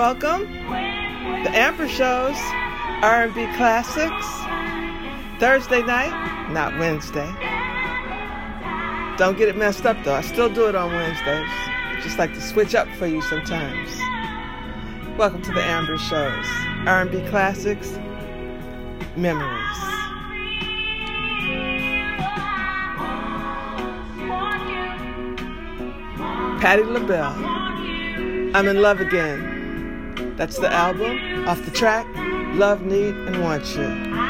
Welcome. The Amber Shows, R&B classics. Thursday night, not Wednesday. Don't get it messed up though. I still do it on Wednesdays. I just like to switch up for you sometimes. Welcome to the Amber Shows, R&B classics, memories. Patti LaBelle. I'm in love again. That's the album off the track Love, Need, and Want You.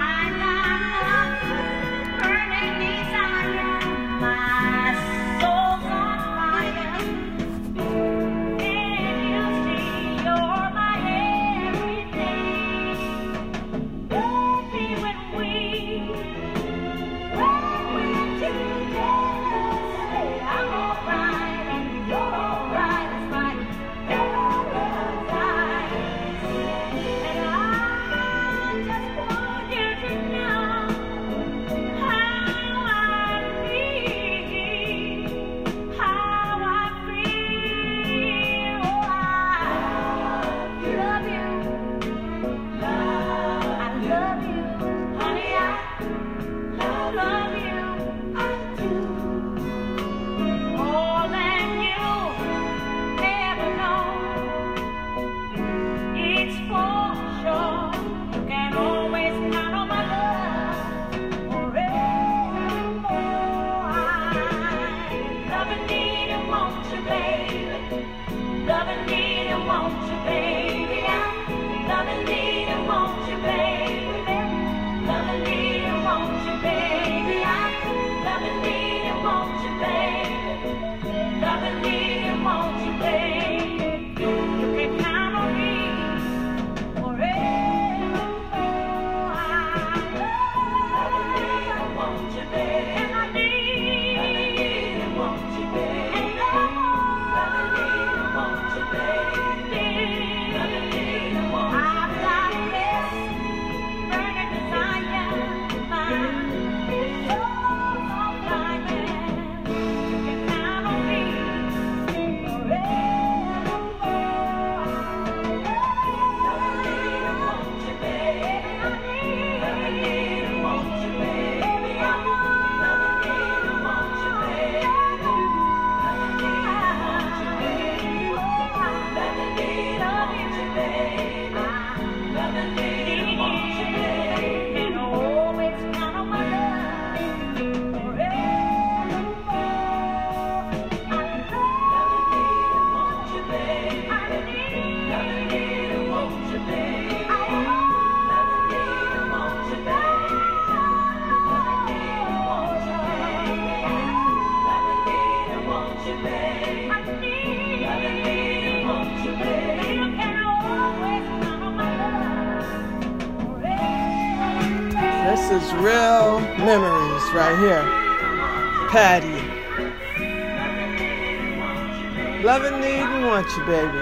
Baby.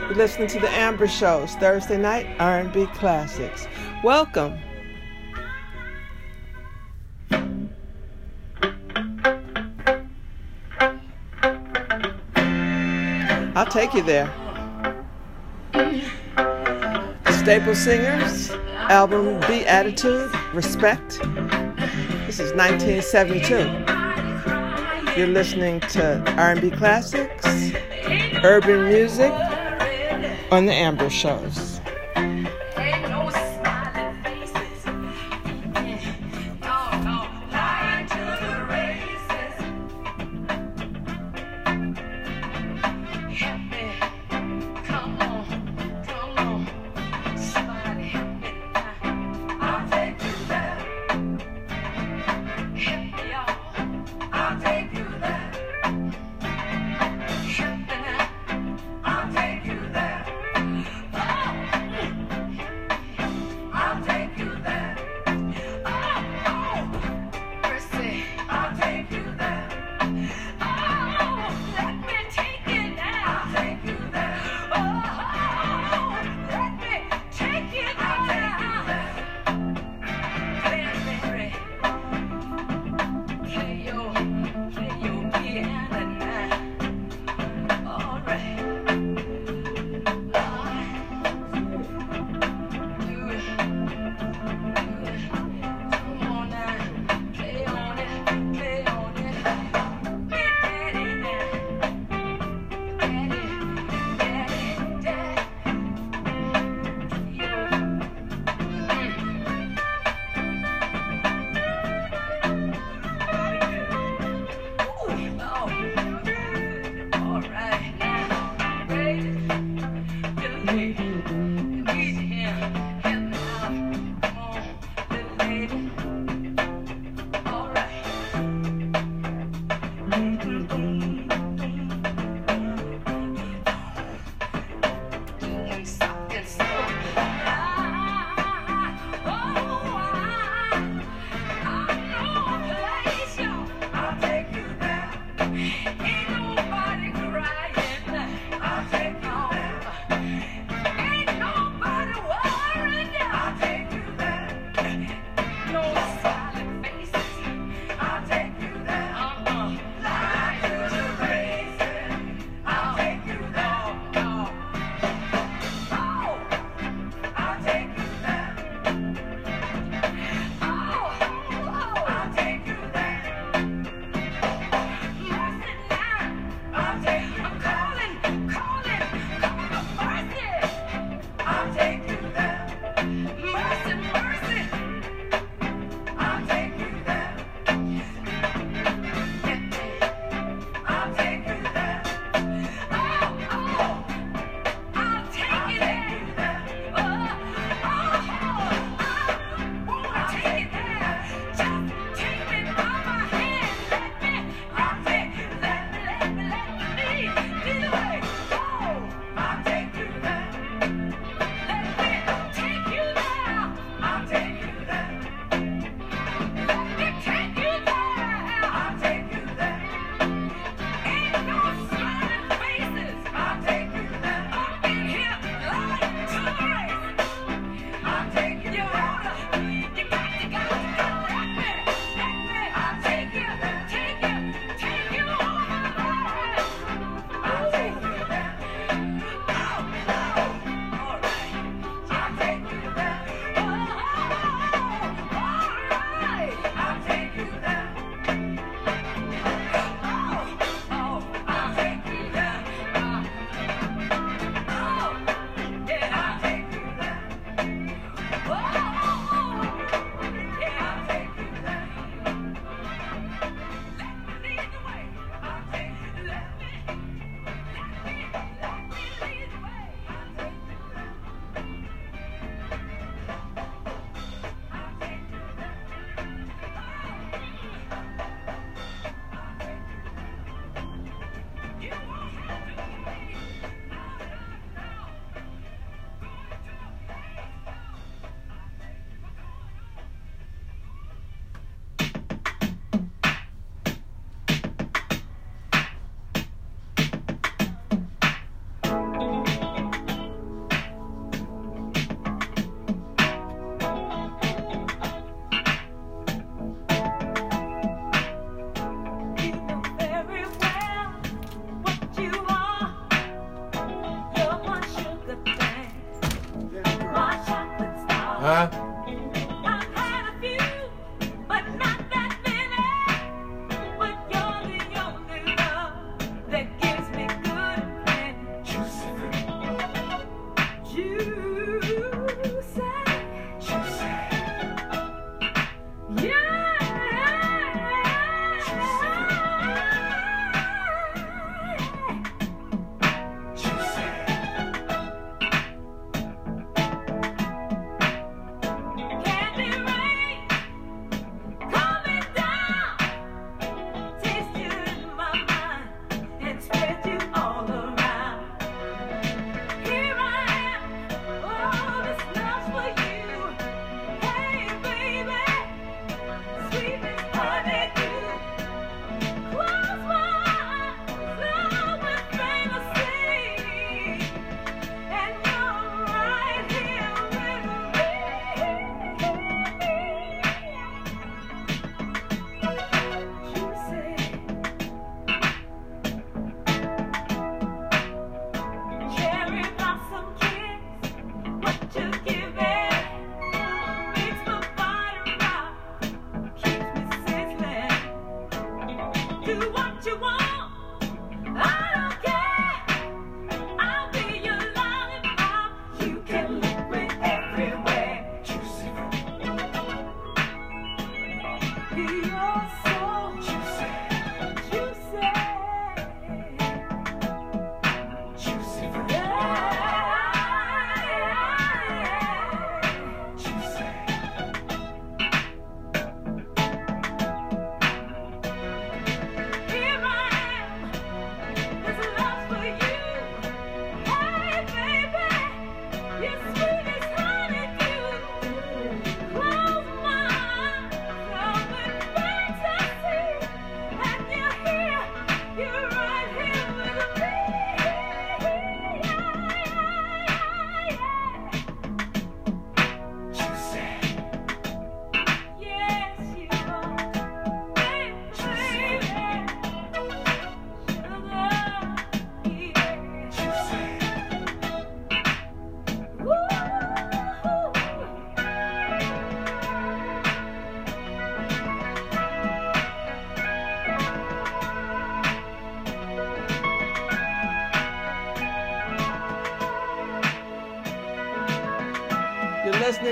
You're listening to the Amber Shows, Thursday night R&B classics. Welcome. I'll take you there. The Staple Singers album Beatitude, Respect. This is 1972. You're listening to R&B classics, urban music on the Amber Shows.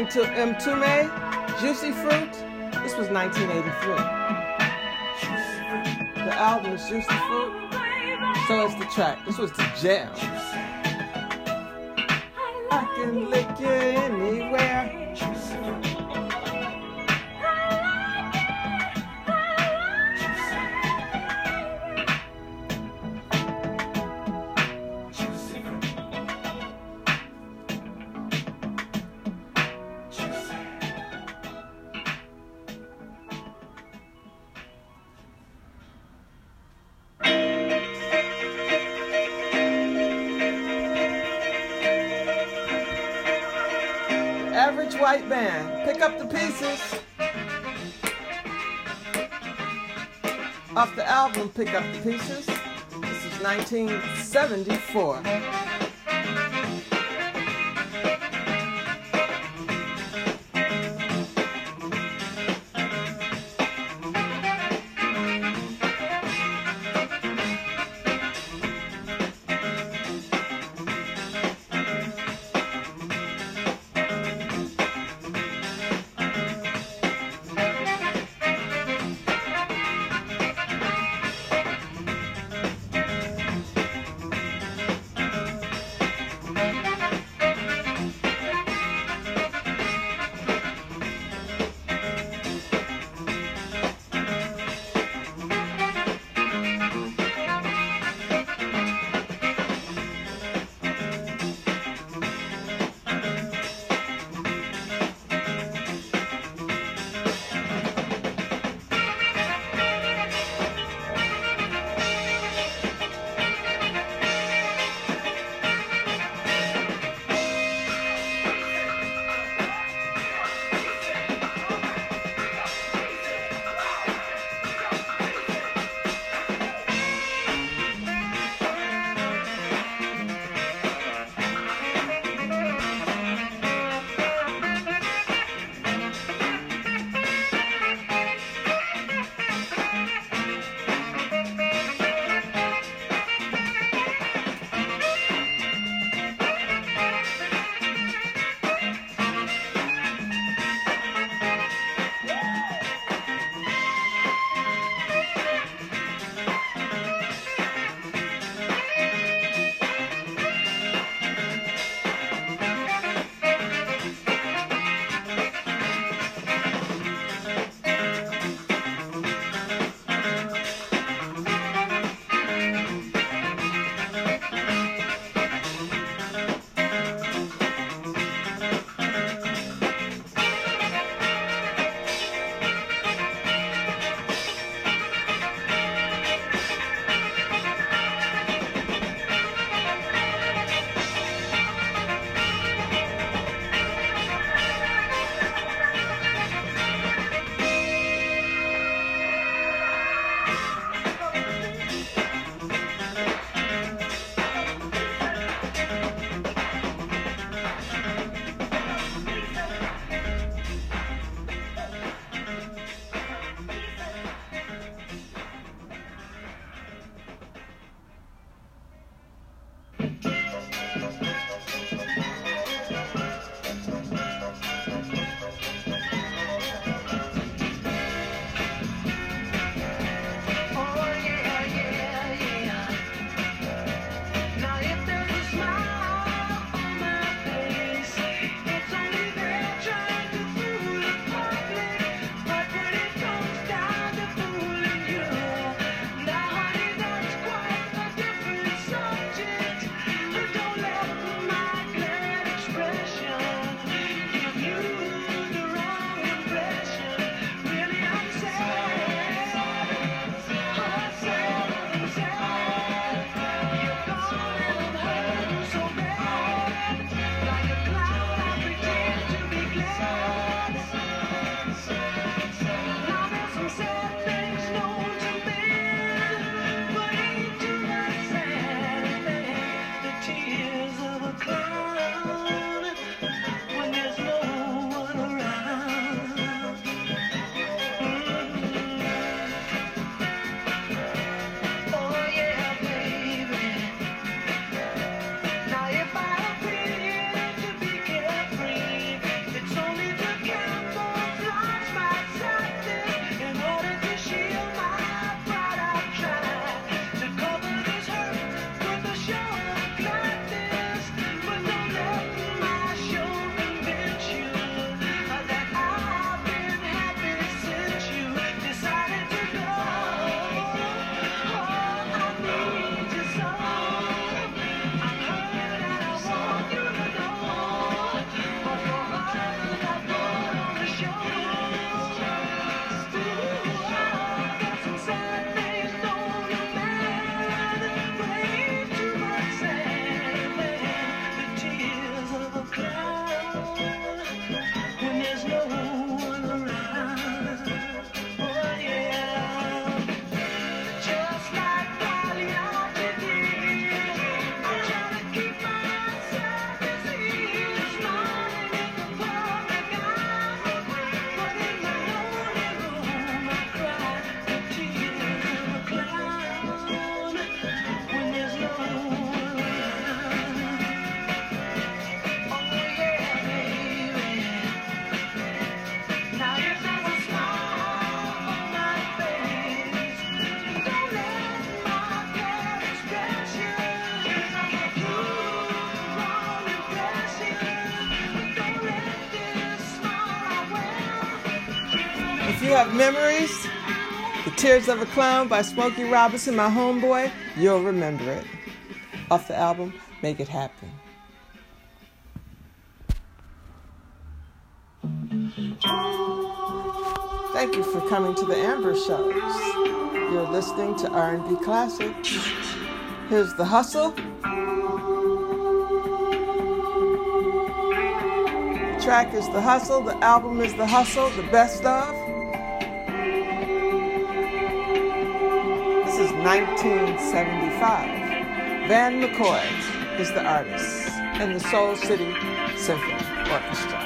Mtume, Juicy Fruit. This was 1983. The album is Juicy Fruit. So it's the track. This was the jam. I can lick you anywhere. White band. Pick up the pieces. Off the album, Pick Up the Pieces. This is 1974. You have memories, The Tears of a Clown by Smokey Robinson, my homeboy, you'll remember it. Off the album, Make It Happen. Thank you for coming to the Amber Shows. You're listening to R&B Classics. Here's The Hustle. The track is The Hustle. The album is The Hustle, the best of. 1975. Van McCoy is the artist, and the Soul City Symphony Orchestra.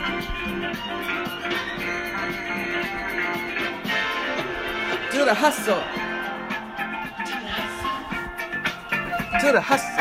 Do the hustle. Do the hustle.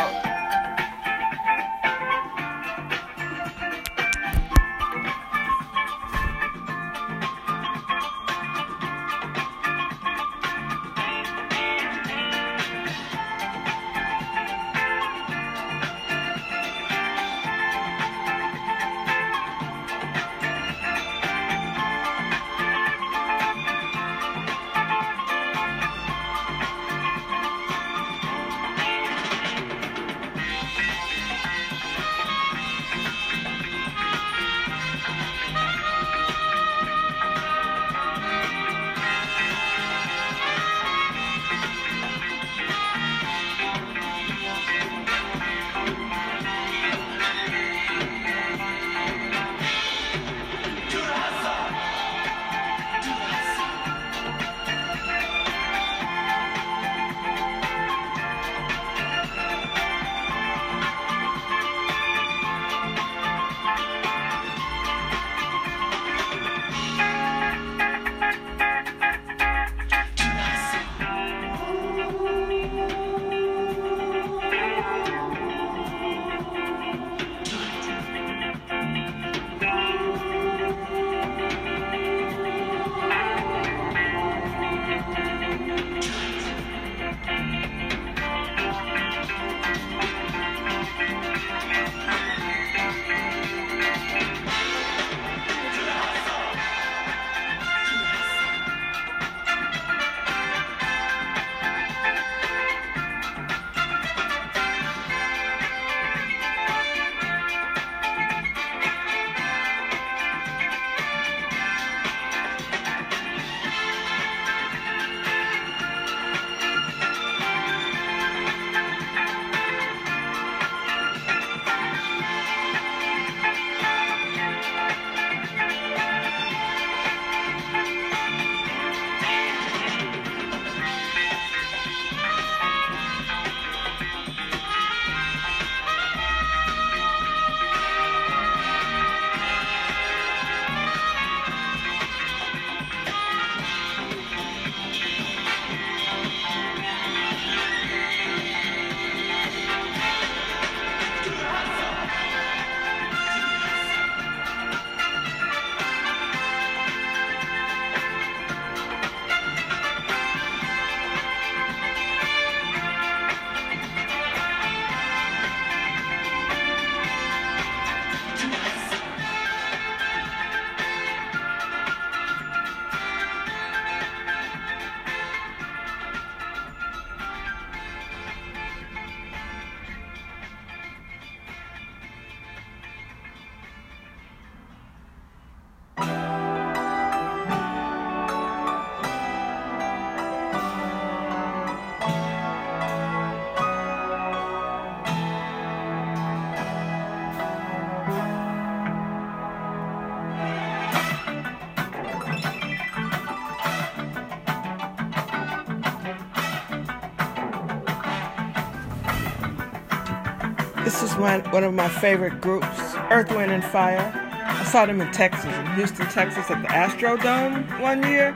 One, one of my favorite groups, Earth, Wind, and Fire. I saw them in Texas, in Houston, Texas, at the Astrodome one year.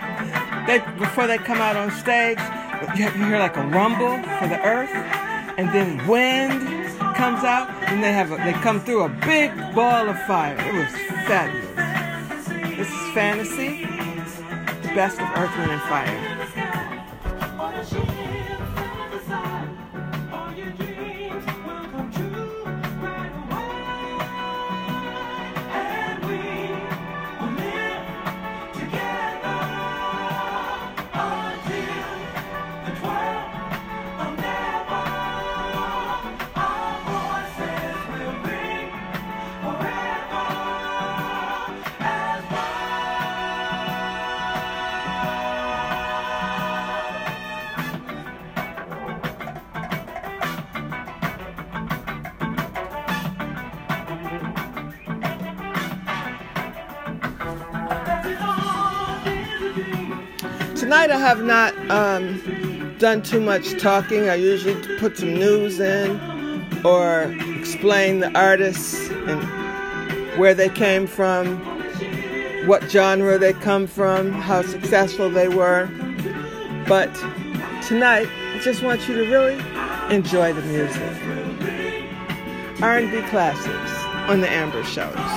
They before they come out on stage, you hear like a rumble for the Earth, and then wind comes out, and they have a, they come through a big ball of fire. It was fabulous. This is Fantasy, the best of Earth, Wind, and Fire. Have not um, done too much talking. I usually put some news in or explain the artists and where they came from, what genre they come from, how successful they were. But tonight, I just want you to really enjoy the music. R&B classics on the Amber Shows.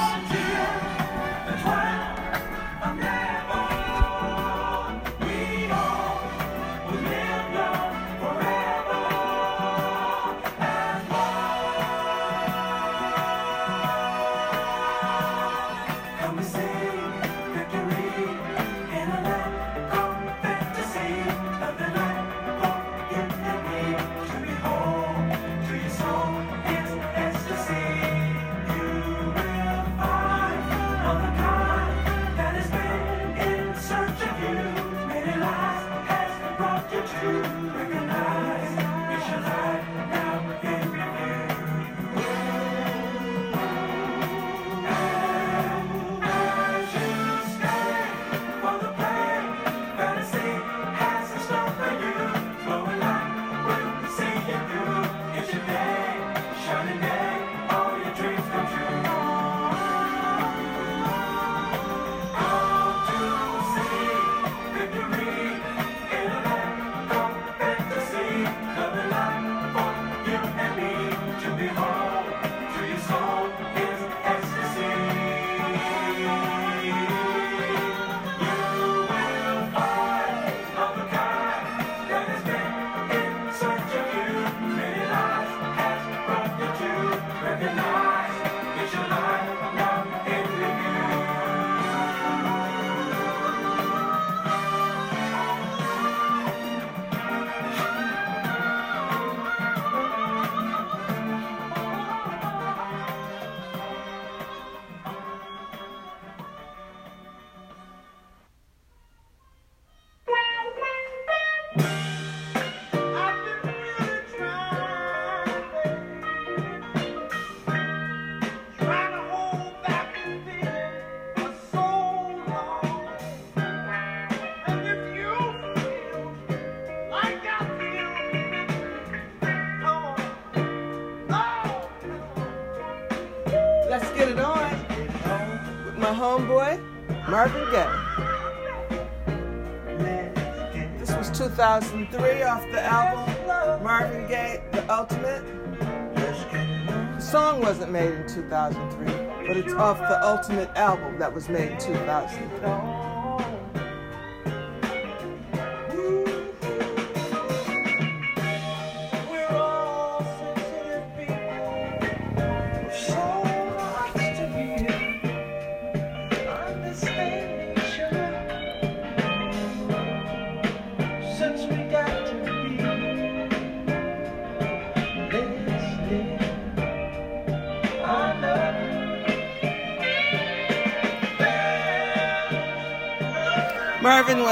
2003, but it's off the Ultimate album that was made in 2003.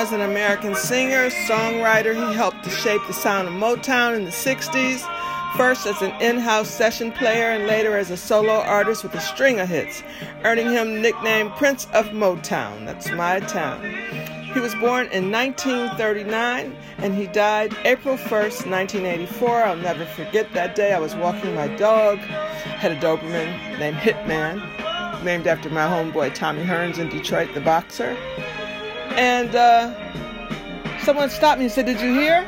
Was an American singer, songwriter. He helped to shape the sound of Motown in the 60s, first as an in house session player and later as a solo artist with a string of hits, earning him the nickname Prince of Motown. That's my town. He was born in 1939 and he died April 1st, 1984. I'll never forget that day. I was walking my dog, had a Doberman named Hitman, named after my homeboy Tommy Hearns in Detroit, the boxer. And uh, someone stopped me and said, Did you hear?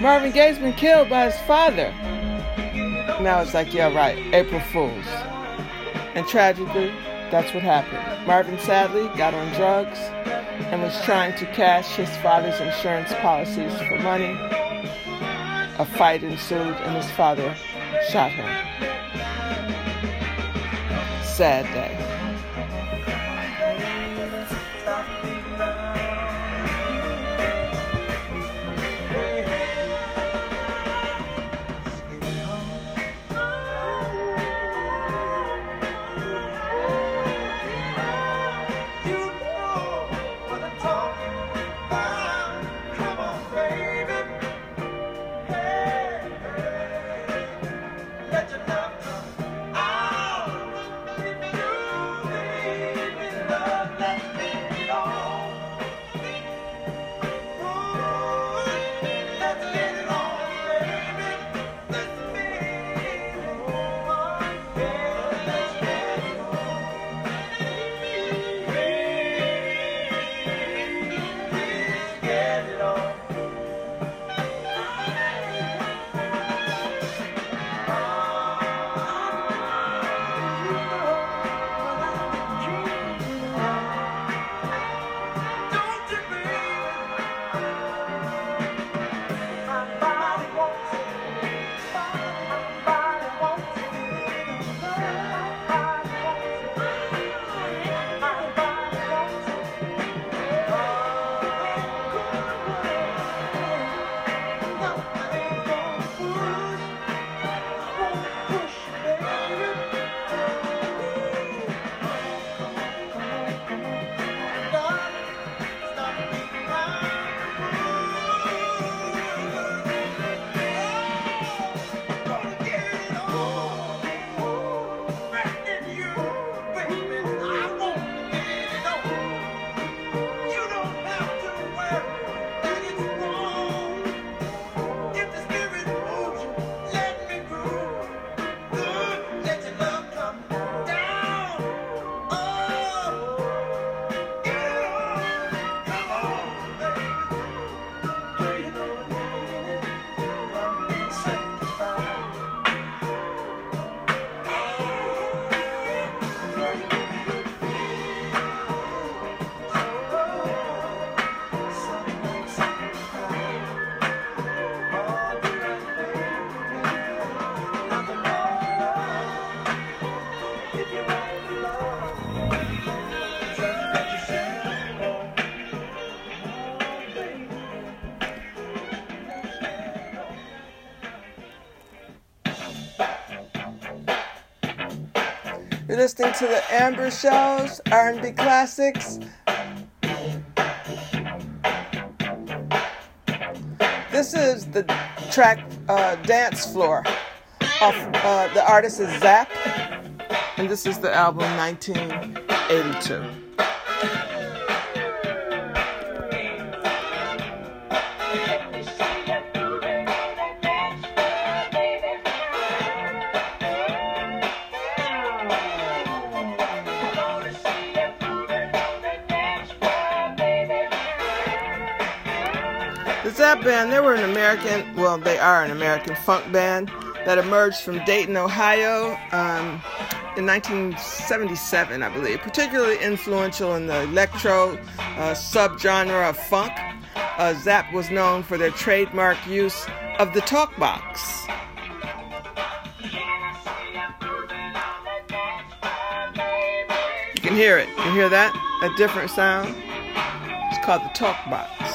Marvin Gaye's been killed by his father. And I was like, Yeah, right, April Fools. And tragically, that's what happened. Marvin sadly got on drugs and was trying to cash his father's insurance policies for money. A fight ensued and his father shot him. Sad day. Listening to the Amber Shows, R&B classics. This is the track uh, Dance Floor. Of, uh, the artist is Zapp, and this is the album 1982. Band, they were an American, well, they are an American funk band that emerged from Dayton, Ohio um, in 1977, I believe, particularly influential in the electro uh, subgenre of funk. Uh, Zapp was known for their trademark use of the talk box. You can hear it. You hear that? A different sound? It's called the talk box.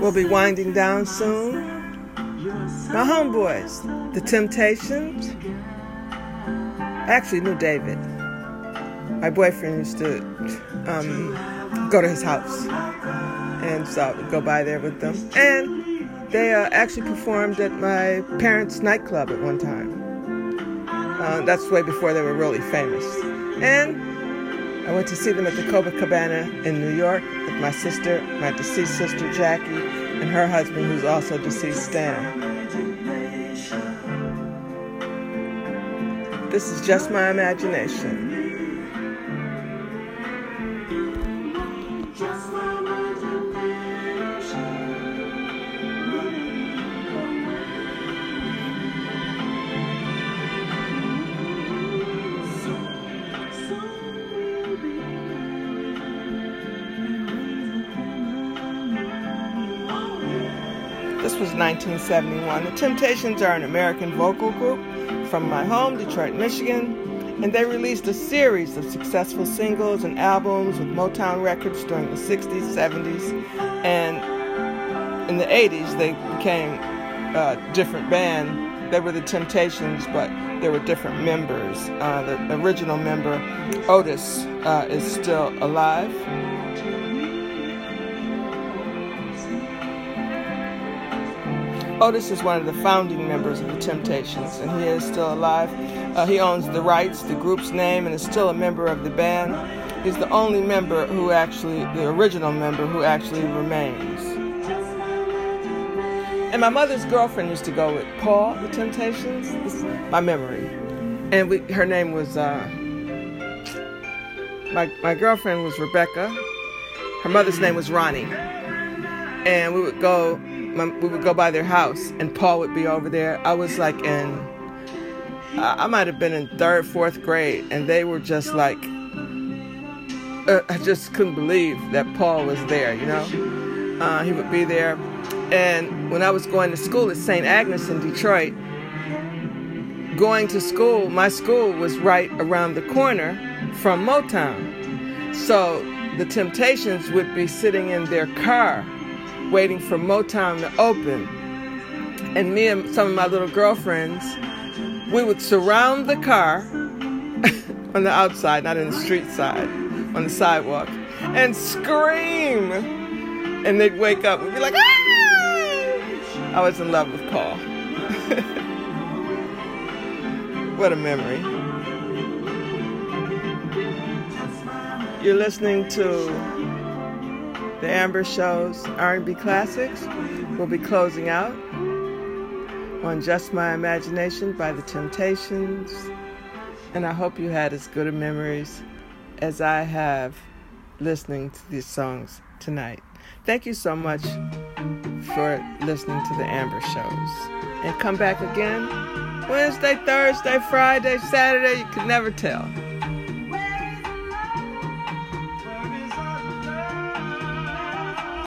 We'll be winding down soon. My homeboys, The Temptations. Actually knew David. My boyfriend used to um, go to his house, and so I would go by there with them. And they uh, actually performed at my parents' nightclub at one time. Uh, that's way before they were really famous. And I went to see them at the Copacabana in New York with my sister, my deceased sister Jackie, and her husband, who's also deceased, Stan. This is just my imagination. 1971. The Temptations are an American vocal group from my home, Detroit, Michigan, and they released a series of successful singles and albums with Motown Records during the 60s, 70s, and in the 80s they became a different band. They were the Temptations, but there were different members. Uh, the original member, Otis, uh, is still alive. Otis is one of the founding members of the Temptations, and he is still alive. Uh, he owns the rights, the group's name, and is still a member of the band. He's the only member who actually, the original member who actually remains. And my mother's girlfriend used to go with Paul, the Temptations. My memory. And we, her name was, uh, my, my girlfriend was Rebecca. Her mother's name was Ronnie. And we would go my, we would go by their house, and Paul would be over there. I was like in, I might have been in third, fourth grade, and they were just like, uh, I just couldn't believe that Paul was there. You know, uh, he would be there. And when I was going to school at St. Agnes in Detroit, going to school, my school was right around the corner from Motown. So the Temptations would be sitting in their car waiting for Motown to open. And me and some of my little girlfriends, we would surround the car on the outside, not in the street side, on the sidewalk, and scream. And they'd wake up and be like, ah! I was in love with Paul. what a memory. You're listening to the Amber Show's R&B Classics will be closing out on Just My Imagination by The Temptations. And I hope you had as good of memories as I have listening to these songs tonight. Thank you so much for listening to the Amber Shows. And come back again Wednesday, Thursday, Friday, Saturday. You can never tell.